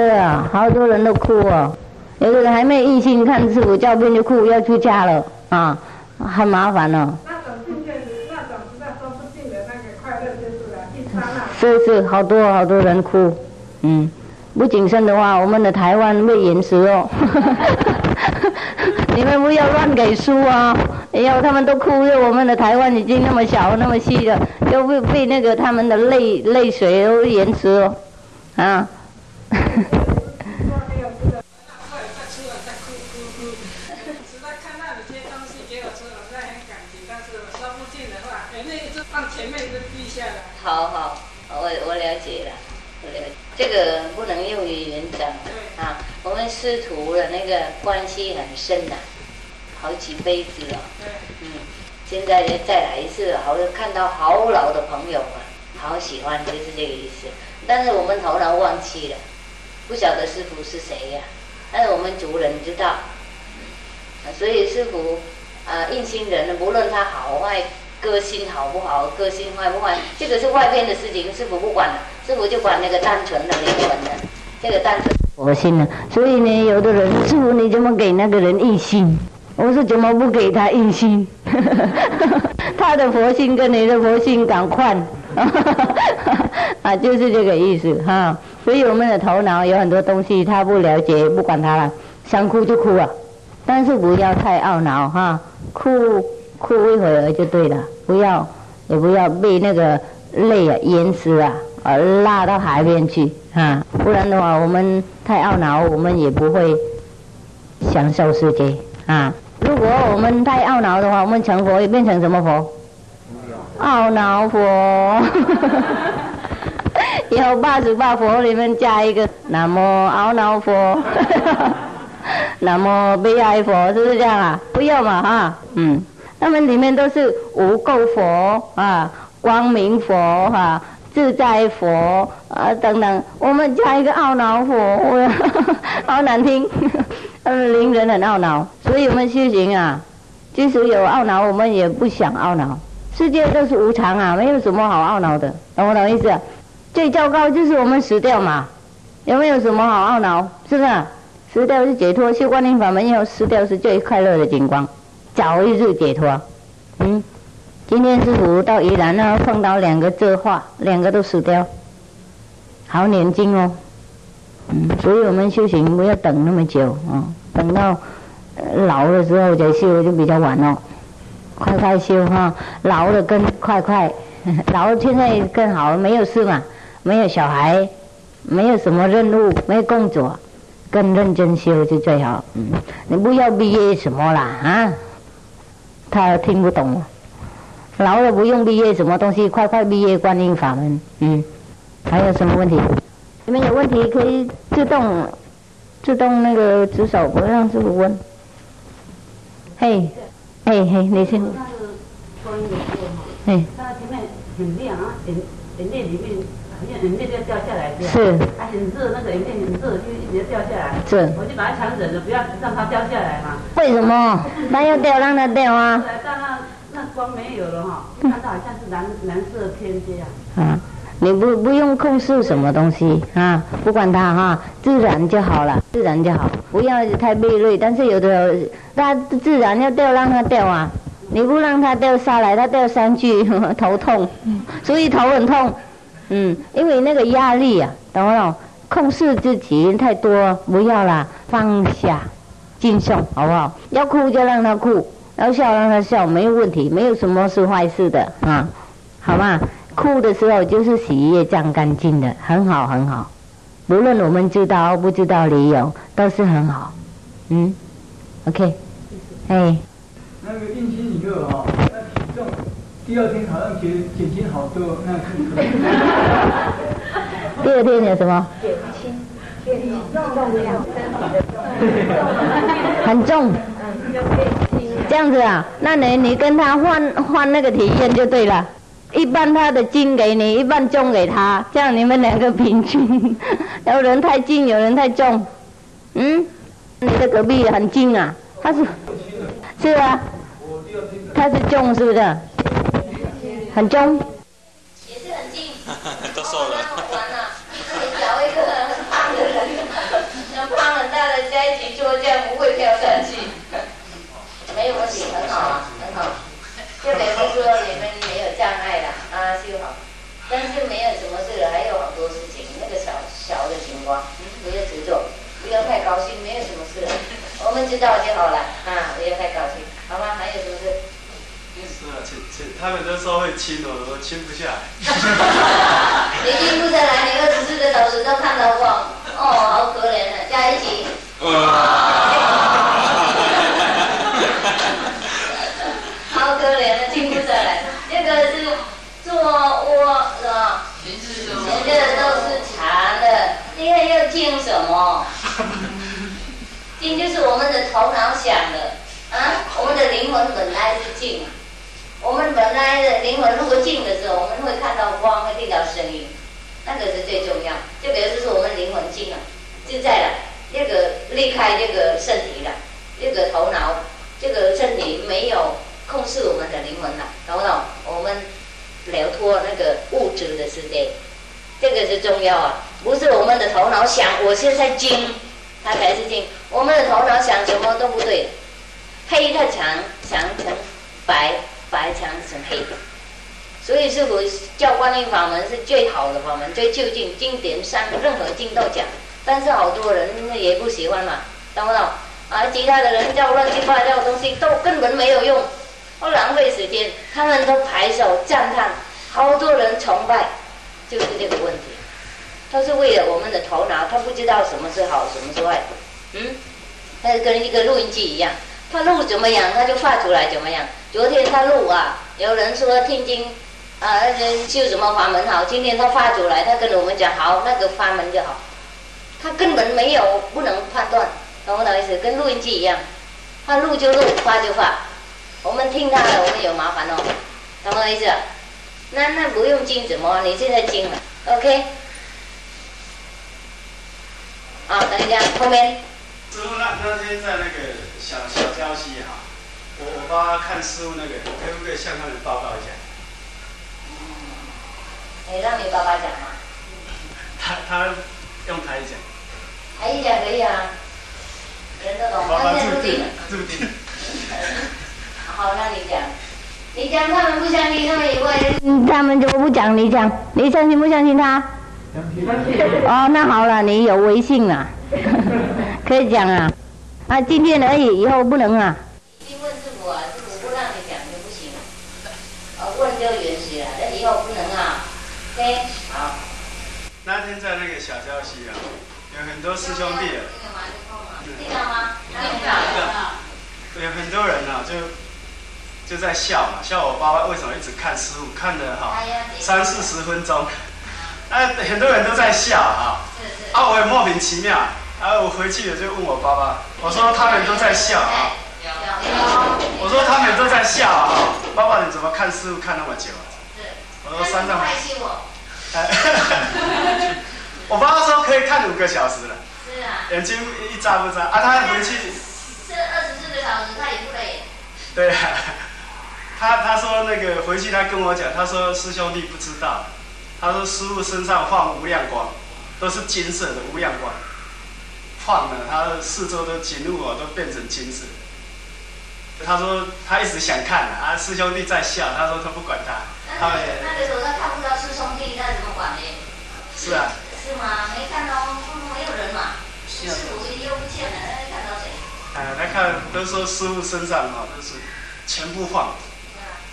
是啊，好多人都哭哦。有的人还没一心看师傅照片就哭，要出家了啊，很麻烦哦。那种境界，那种实在说不尽的那个快乐就是了，一刹那。是是，好多好多人哭，嗯，不谨慎的话，我们的台湾会延迟哦。你们不要乱给书啊！哎呦，他们都哭了，我们的台湾已经那么小那么细了，又被被那个他们的泪泪水都延迟了，啊。好好，我我了解了，我了解。这个不能用于言讲啊。我们师徒的那个关系很深呐，好几辈子了。嗯，现在再来一次，好像看到好老的朋友啊，好喜欢，就是这个意思。但是我们头脑忘记了，不晓得师傅是谁呀？但是我们族人知道，所以师傅啊，印心人，无论他好坏。个性好不好？个性坏不坏？这个是外边的事情，师傅不管了，师傅就管那个单纯的灵魂的，这个单纯佛心呢。所以呢，有的人师傅你怎么给那个人印心？我说怎么不给他印心？他的佛心跟你的佛心赶快，啊，就是这个意思哈。所以我们的头脑有很多东西他不了解，不管他了，想哭就哭啊，但是不要太懊恼哈，哭。哭一会儿就对了，不要，也不要被那个泪啊淹死啊，而拉到海边去啊！不然的话，我们太懊恼，我们也不会享受世界啊！如果我们太懊恼的话，我们成佛也变成什么佛？懊恼佛。以后八十八佛里面加一个南无懊恼佛，南无悲哀佛，是不是这样啊？不要嘛哈，嗯。他们里面都是无垢佛啊，光明佛哈，自在佛啊等等。我们加一个懊恼佛，好难听。他们灵人很懊恼，所以我们修行啊，即使有懊恼，我们也不想懊恼。世界都是无常啊，没有什么好懊恼的，懂不懂意思？最糟糕就是我们死掉嘛，有没有什么好懊恼？是不是？死掉是解脱，修观音法门以后，死掉是最快乐的景观。早一日解脱，嗯，今天师傅到宜兰呢，碰到两个这话，两个都死掉，好年轻哦，嗯，所以我们修行不要等那么久啊，等到老的时候再修就比较晚哦，快快修哈，老的更快快，老现在更好，没有事嘛，没有小孩，没有什么任务，没有工作，更认真修就最好，嗯，你不要毕业什么啦啊。他听不懂，老了不用毕业，什么东西快快毕业观音法门，嗯，还有什么问题？你们有问题可以自动自动那个举手，不让师傅问。嘿，嘿嘿，你先。嘿。他前面很亮啊，眼眼泪里面好像眼泪就掉下来这样。是。他很热，那个眼泪很热，就一直掉下来。是。我就把它强忍着，不要让它掉下来嘛。为什么？那要掉，让它掉啊。但那那光没有了哈，看到好像是蓝蓝色天这样。啊，你不不用控制什么东西啊，不管它哈，自然就好了，自然就好，不要太悲锐。但是有的它自然要掉，让它掉啊。你不让它掉下来，它掉上去 头痛，所以头很痛。嗯，因为那个压力啊，懂不懂？控制自己太多，不要啦，放下。尽送好不好？要哭就让他哭，要笑让他笑，没有问题，没有什么是坏事的啊，好吗？哭的时候就是洗衣液样干净的，很好很好。无论我们知道不知道理由，都是很好。嗯，OK，哎。那个印心以后哈，那体重第二天好像减减轻好多，那可以。第二天有什么？减轻。重量，很重，这样子啊？那你你跟他换换那个体验就对了。一半他的斤给你，一半重给他，这样你们两个平均。有人太轻，有人太重。嗯，你的隔壁很轻啊？他是是啊，他是重是不是？很重。也是很近，都瘦了。大的在一起做，这样不会飘上去。没有问题，很好啊，很好。就表示说你们没有障碍了啊，修好。但是没有什么事了，还有好多事情。那个小小的情况，不要执着，不要太高兴，没有什么事了。我们知道就好了啊，不要太高兴，好吗？还有什么事？是啊，亲亲，他们都说会亲我，我亲不下来。你亲不下来，你二十四个小时都看到光，哦，好可怜啊！加一起。好可怜的，亲不下来。这个是坐卧是吧？人家都是长的，你看要静什么？静就是我们的头脑想的啊，我们的灵魂本来是静。本来的灵魂如果静的时候，我们会看到光，会听到声音，那个是最重要。就比如说，是我们灵魂静了，自在了，那个离开这个身体了，这个头脑，这个身体没有控制我们的灵魂了，头脑我们了脱那个物质的世界，这个是重要啊。不是我们的头脑想我现在静，它才是静。我们的头脑想什么都不对，黑太强，想成白。白墙成黑，所以师傅教观音法门是最好的法门，最究竟。经典上任何经都讲，但是好多人也不喜欢嘛，懂不懂？啊，其他的人教乱七八糟的东西都根本没有用，都浪费时间。他们都拍手赞叹，好多人崇拜，就是这个问题。他是为了我们的头脑，他不知道什么是好，什么是坏。嗯，他跟一个录音机一样，他录怎么样，他就发出来怎么样。昨天他录啊，有人说听经啊，修什么法门好？今天他发出来，他跟我们讲好，那个法门就好。他根本没有不能判断，懂不懂意思？跟录音机一样，他录就录，发就发。我们听他的，我们有麻烦哦，懂不懂意思？那那不用经怎么？你现在经了，OK？啊，等一下，后面。师傅，那那天在那个小小礁溪哈。我我爸看师傅那个，可不可以向他们报告一下？你让你爸爸讲嘛。他他用台语讲。台语讲可以啊，人都懂。爸爸注定注定。好，那你讲。你讲他们不相信，他们以为他们就不讲，你讲，你相信不相信他？相信。哦，那好了，你有微信了，可以讲啊。啊，今天而已，以后不能啊。好。那天在那个小礁溪啊，有很多师兄弟啊。听到吗？听到。有很多人呢，就就在笑嘛，笑我爸爸为什么一直看师傅，看了哈三四十分钟。啊，很多人都在笑啊。啊，我也莫名其妙。啊，我回去了就问我爸爸，我说他们都在笑啊。我说他们都在笑啊，爸爸你怎么看师傅看那么久？我说山上。我爸爸说可以看五个小时了。是啊。眼睛一眨不眨啊，他回去。这二十四个小时，他也不累。对啊，他他说那个回去他跟我讲，他说师兄弟不知道，他说师傅身上放无量光，都是金色的无量光，放了他四周的景物啊都变成金色。他说他一直想看啊，师兄弟在笑，他说他不管他。那那个时候他看不到师兄弟，那怎么管呢？是啊。是吗？没看到，没有人嘛。师傅又不见了，看到谁？哎，来看，都说师傅身上哈都是全部放。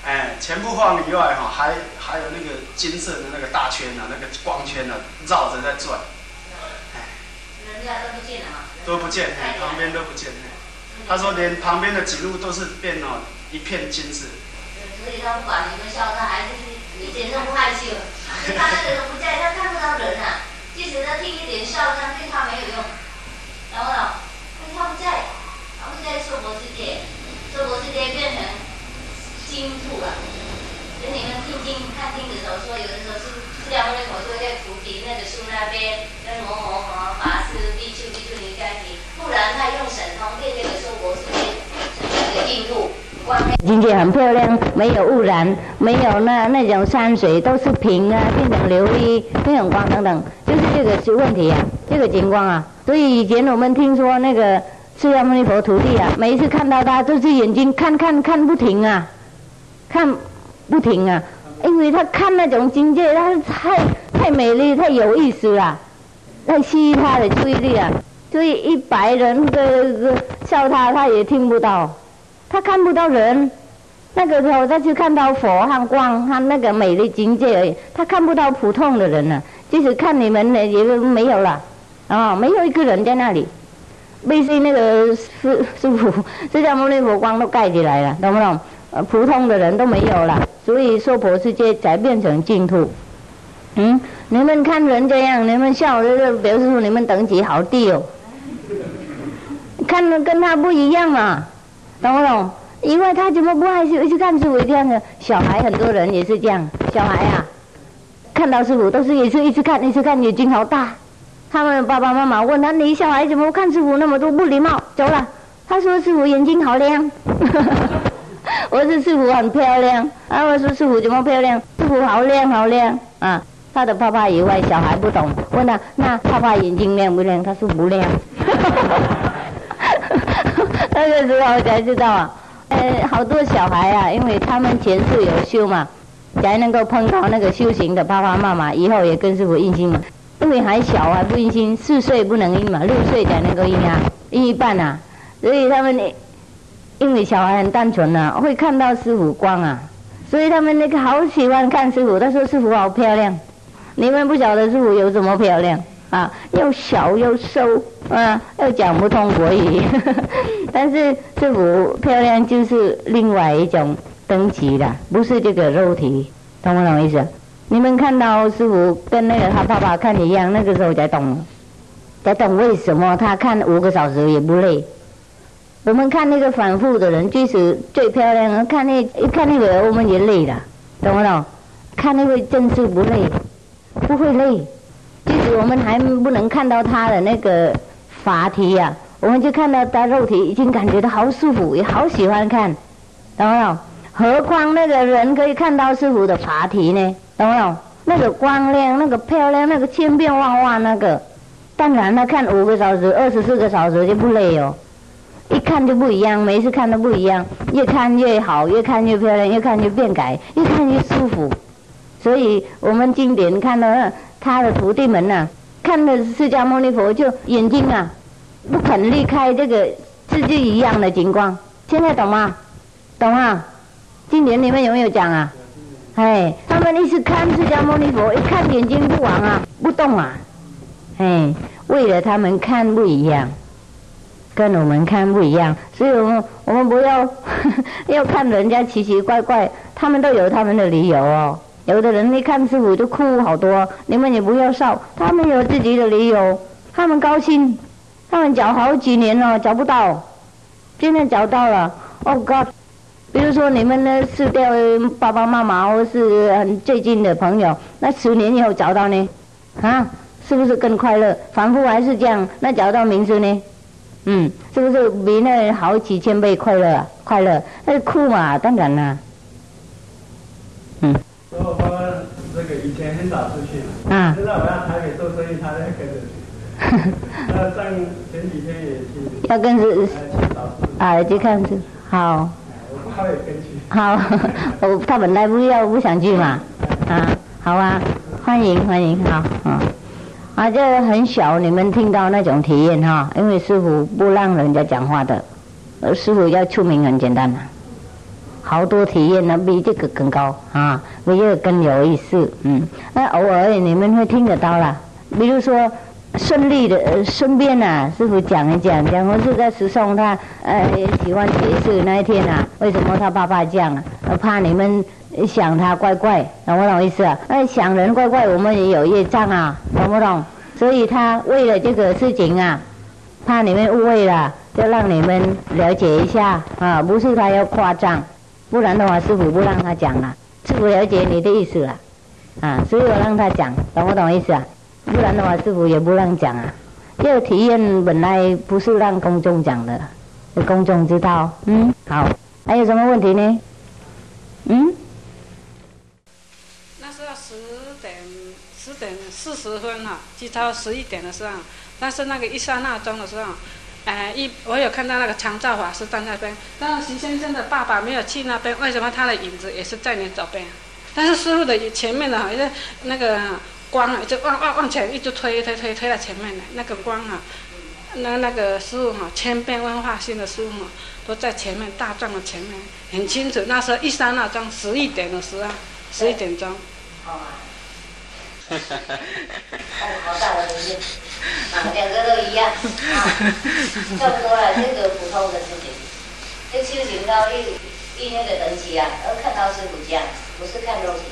哎，全部放以外哈，还还有那个金色的那个大圈啊，那个光圈啊，绕着在转。哎。人家都不见了嘛。都不见，旁边都不见。他说连旁边的几路都是变了一片金色。所以他不管你们笑，他还是一点都不害羞。他那个都不在，他看不到人啊。即使他听一点笑声，对他没有用。然后呢，在娑婆世界，娑婆世界变成金土了。等你们听经看经的时候，说有的时候是释迦牟尼佛说在菩提那个树那边跟某某某法师、比丘、比丘尼在一起，不然他用神通变这个娑婆世界成那个净土。境界很漂亮，没有污染，没有那那种山水都是平啊，变成琉璃，变成光等等，就是这个是问题啊，这个情况啊，所以以前我们听说那个释迦牟尼佛徒弟啊，每一次看到他，都是眼睛看看看不停啊，看不停啊，因为他看那种境界，他是太太美丽、太有意思了，太吸引他的注意力啊。所以一百人个笑他，他也听不到，他看不到人。那个时候他去看到佛和光和那个美丽境界而已，他看不到普通的人呢。即使看你们呢，也没有了，啊，没有一个人在那里，被那个师 师傅释迦牟尼佛光都盖起来了，懂不懂？呃，普通的人都没有了，所以娑婆世界才变成净土。嗯，你们看人这样，你们笑，就是表示说你们等级好低哦。看的跟他不一样嘛，懂不懂？因为他怎么不害羞，一直看师傅这样的小孩，很多人也是这样。小孩啊，看到师傅都是也是一直看，一直看，眼睛好大。他们爸爸妈妈问他：“你小孩怎么看师傅那么多不礼貌？”走了。他说：“师傅眼睛好亮。”我说：“师傅很漂亮。”啊，我说：“师傅怎么漂亮？”师傅好亮好亮啊！他的爸爸以外，小孩不懂，问他：“那爸爸眼睛亮不亮？”他说：“不亮。那个时候才知道啊。呃，好多小孩啊，因为他们前世有修嘛，才能够碰到那个修行的爸爸妈妈，以后也跟师傅印心嘛。因为还小还不印心，四岁不能印嘛，六岁才能够印啊，印一半啊。所以他们因为小孩很单纯啊，会看到师傅光啊，所以他们那个好喜欢看师傅。他说师傅好漂亮，你们不晓得师傅有什么漂亮。啊，又小又瘦，啊，又讲不通国语，但是师傅漂亮就是另外一种等级的，不是这个肉体，懂不懂意思？你们看到师傅跟那个他爸爸看你一样，那个时候才懂，才懂为什么他看五个小时也不累。我们看那个反复的人，即使最漂亮，看那一看那个我们也累了，懂不懂？看那位真是不累，不会累。即使我们还不能看到他的那个法体呀，我们就看到他肉体，已经感觉到好舒服，也好喜欢看，懂没有？何况那个人可以看到师傅的法体呢，懂没有？那个光亮，那个漂亮，那个千变万化，那个，当然了，看五个小时、二十四个小时就不累哦，一看就不一样，每次看都不一样，越看越好，越看越漂亮，越看越变改，越看越舒服，所以我们经典看到。他的徒弟们呐，看的释迦牟尼佛就眼睛啊，不肯离开这个自己一样的情况。现在懂吗？懂啊？经典里面有没有讲啊？哎，他们一直看释迦牟尼佛，一看眼睛不往啊，不动啊。哎，为了他们看不一样，跟我们看不一样，所以我们我们不要 要看人家奇奇怪怪，他们都有他们的理由哦。有的人一看师傅就哭好多，你们也不要笑，他们有自己的理由，他们高兴，他们找好几年了找不到，今天找到了，Oh God！比如说你们呢失掉爸爸妈妈或是很最近的朋友，那十年以后找到呢，啊，是不是更快乐？反复还是这样，那找到名字呢？嗯，是不是比那好几千倍快乐？快乐，那是哭嘛，当然啦，嗯。然后爸爸这个以前很少出去嘛，现在我要台北做生意，他在跟着去。那上前几天也去。要跟着。啊，去看去。好。好，我他本来不要不想去嘛，啊，好啊，欢迎欢迎，好，啊，啊，这很小，你们听到那种体验哈，因为师傅不让人家讲话的，师傅要出名很简单的。好多体验呢，比这个更高啊，比这个更有意思。嗯，那偶尔你们会听得到啦。比如说顺利的顺便呐，师傅讲一讲，讲我是在十送他呃喜欢解释那一天啊，为什么他爸爸这样啊？怕你们想他怪怪，懂不懂意思啊？那想人怪怪，我们也有业障啊，懂不懂？所以他为了这个事情啊，怕你们误会了，就让你们了解一下啊，不是他要夸张。不然的话，师傅不让他讲了。师傅了解你的意思了，啊，所以我让他讲，懂不懂意思啊？不然的话，师傅也不让讲啊。这个体验本来不是让公众讲的，公众知道。嗯，好，还有什么问题呢？嗯？那是要十点十点四十分哈，就到十一点的时候，但是那个一刹那钟的时候，哎，一我有看到那个常照法师在那边，但是徐先生的爸爸没有去那边，为什么他的影子也是在你左边？但是师傅的前面的好像那个光啊，就往往往前一直推推推推到前面来那个光啊，那那个师傅哈，千变万化性的师傅都在前面大壮的前面，很清楚。那时候一三那钟十一点的时候，十一点钟。哈哈哈好大的力啊，两个都一样啊，差不多了，这个普通的事情。这修行到一一那个等级啊，要看到师傅样，不是看肉体，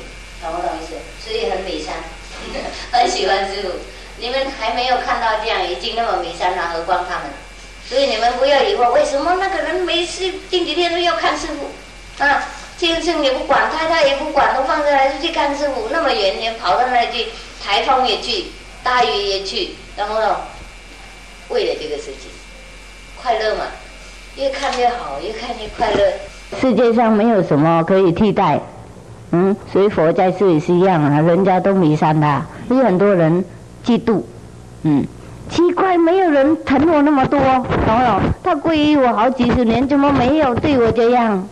懂不懂意思？所以很美善，很喜欢师傅。你们还没有看到这样，已经那么美善了，何况他们？所以你们不要疑惑，为什么那个人没事，近几天都要看师傅啊？先生也不管，太太也不管，都放下来就去看师傅，那么远，也跑到那里去，台风也去，大雨也去，然后呢，为了这个事情，快乐嘛，越看越好，越看越快乐。世界上没有什么可以替代，嗯，所以佛在这里是一样啊，人家都迷上他，有很多人嫉妒，嗯，奇怪，没有人疼我那么多，懂有？他皈依我好几十年，怎么没有对我这样？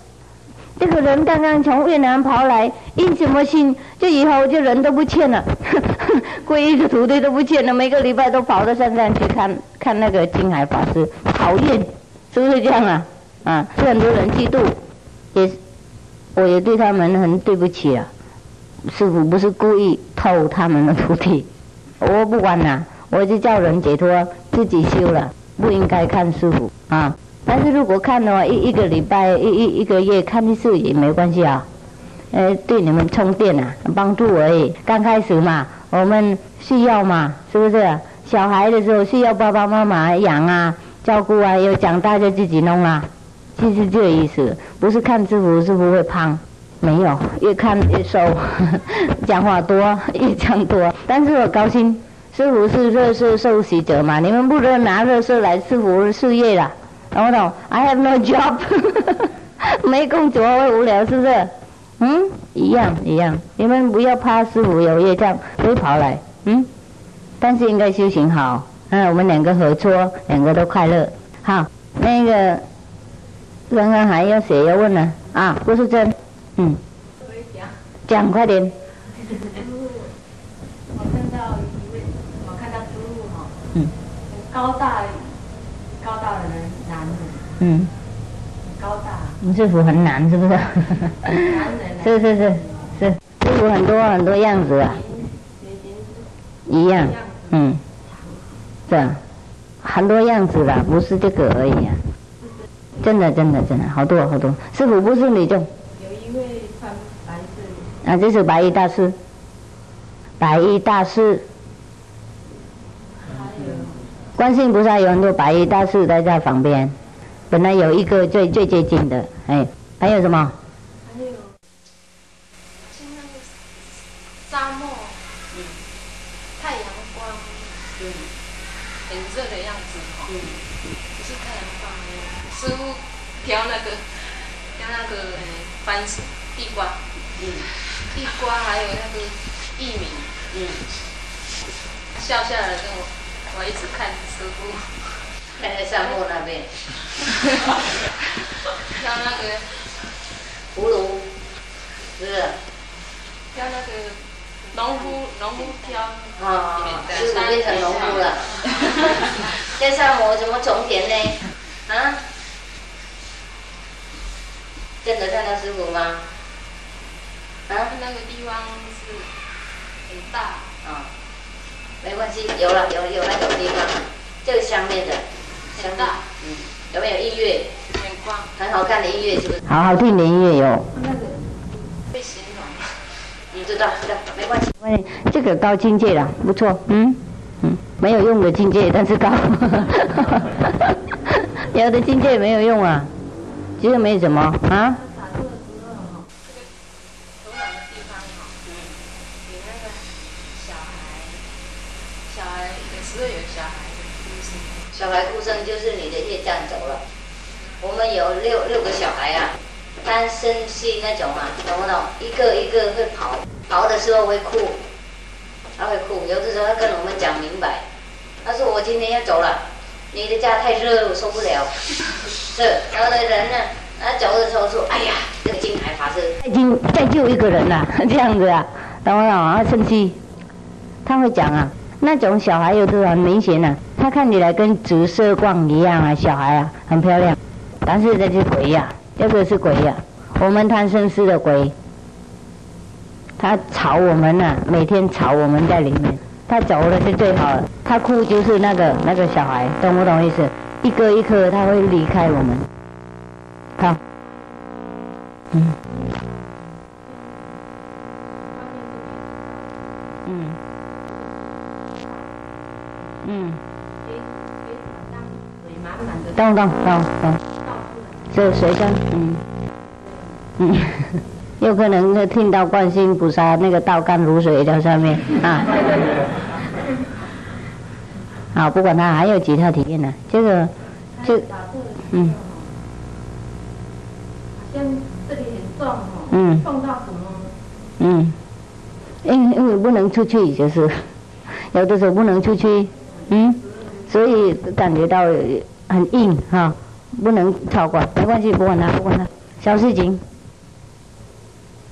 这个人刚刚从越南跑来，因什么心？就以后就人都不欠了，皈依的徒弟都不欠了，每个礼拜都跑到山上去看看那个金海法师，讨厌，是不是这样啊？啊，是很多人嫉妒，也，我也对他们很对不起啊。师傅不是故意偷他们的徒弟，我不管了，我就叫人解脱，自己修了，不应该看师傅啊。但是如果看的话，一一个礼拜、一一一个月看一次也没关系啊，呃，对你们充电啊，帮助而已。刚开始嘛，我们需要嘛，是不是？小孩的时候需要爸爸妈妈养啊、照顾啊，有长大就自己弄啊。其实这意思，不是看师傅是不会胖，没有，越看越瘦，讲话多越讲多。但是我高兴，师傅是热色受洗者嘛，你们不能拿热色来师傅事业了。懂不懂？I have no job，没工作会无聊是不是？嗯，一样一样。你们不要怕师傅有业障会跑来，嗯。但是应该修行好，嗯，我们两个合作，两个都快乐。好，那个刚刚还要谁要问呢？啊，不是真，嗯。讲讲快点。我看到一位，我看到师傅哈，嗯，高大高大的人男。嗯，高大，师傅很难，是不是？是是是是，师傅很多很多样子啊，一样，嗯，是，很多样子的，不是这个而已啊，真的真的真的，好多好多，师傅不是你就，有一位穿白色，啊，这是白衣大师，白衣大师，观世音菩萨有很多白衣大师在这旁边。本来有一个最最接近的，哎，还有什么？还有，像那个沙漠，嗯，太阳光，嗯，很热的样子，嗯，不是太阳光，师傅挑那个，挑那个，嗯，番薯、地瓜，嗯，地瓜还有那个玉米，嗯，笑下来跟我，我一直看师傅。在沙漠那边，像那个葫芦，是不是？像那个农夫，农夫挑，啊，师傅变成农夫了。在沙漠怎么种田呢？啊？真的看到师傅吗？啊？那个地方是很大。啊，没关系，有了，有有那种地方，这个下面的。很大，嗯，有没有音乐？很光，很好看的音乐，是不是？好好听的音乐有。那个被形容，你知道，知道，没关系。这个高境界了，不错，嗯嗯，没有用的境界，但是高。有的境界没有用啊，其实没什么啊。小孩出生就是你的业障走了。我们有六六个小孩啊，单身系那种啊，懂不懂？一个一个会跑，跑的时候会哭，他会哭，有的时候他跟我们讲明白，他说我今天要走了，你的家太热，我受不了。是，然后的人呢，他走的时候说，哎呀，这个金牌法师再救再救一个人了，这样子啊，等会啊，他生气，他会讲啊，那种小孩有的很明显啊，他看起来跟紫色光一样啊，小孩啊，很漂亮，但是这是鬼呀，这个是鬼呀，我们贪生师的鬼。他吵我们呐，每天吵我们在里面。他走了是最好了，他哭就是那个那个小孩，懂不懂意思？一颗一颗他会离开我们。好，嗯，等等等等，这水声，嗯，嗯。有可能会听到观世音菩萨那个道干如水在上面啊。好，不管他还有其他体验呢，这个就嗯。好像这里很重哦。嗯。重到什么？嗯。因因为不能出去，就是有的时候不能出去，嗯，所以感觉到很硬哈，不能超过，没关系，不管他，不管他，小事情。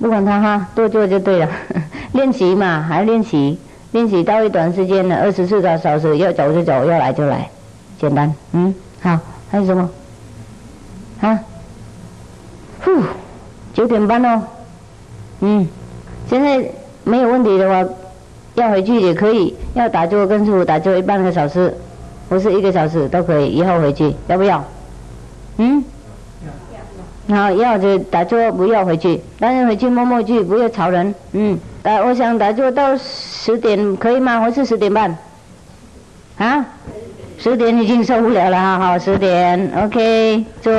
不管他哈，多做就对了。练习嘛，还练习，练习到一段时间了，二十四个小时，要走就走，要来就来，简单。嗯，好，还有什么？啊？呼，九点半哦。嗯，现在没有问题的话，要回去也可以。要打坐跟师傅打坐一半个小时，不是一个小时都可以。以后回去要不要？嗯？好，要就打坐，不要回去。当然回去默默去，不要吵人。嗯，打我想打坐到十点可以吗？还是十点半？啊？十点已经受不了了哈，好，十点，OK，坐。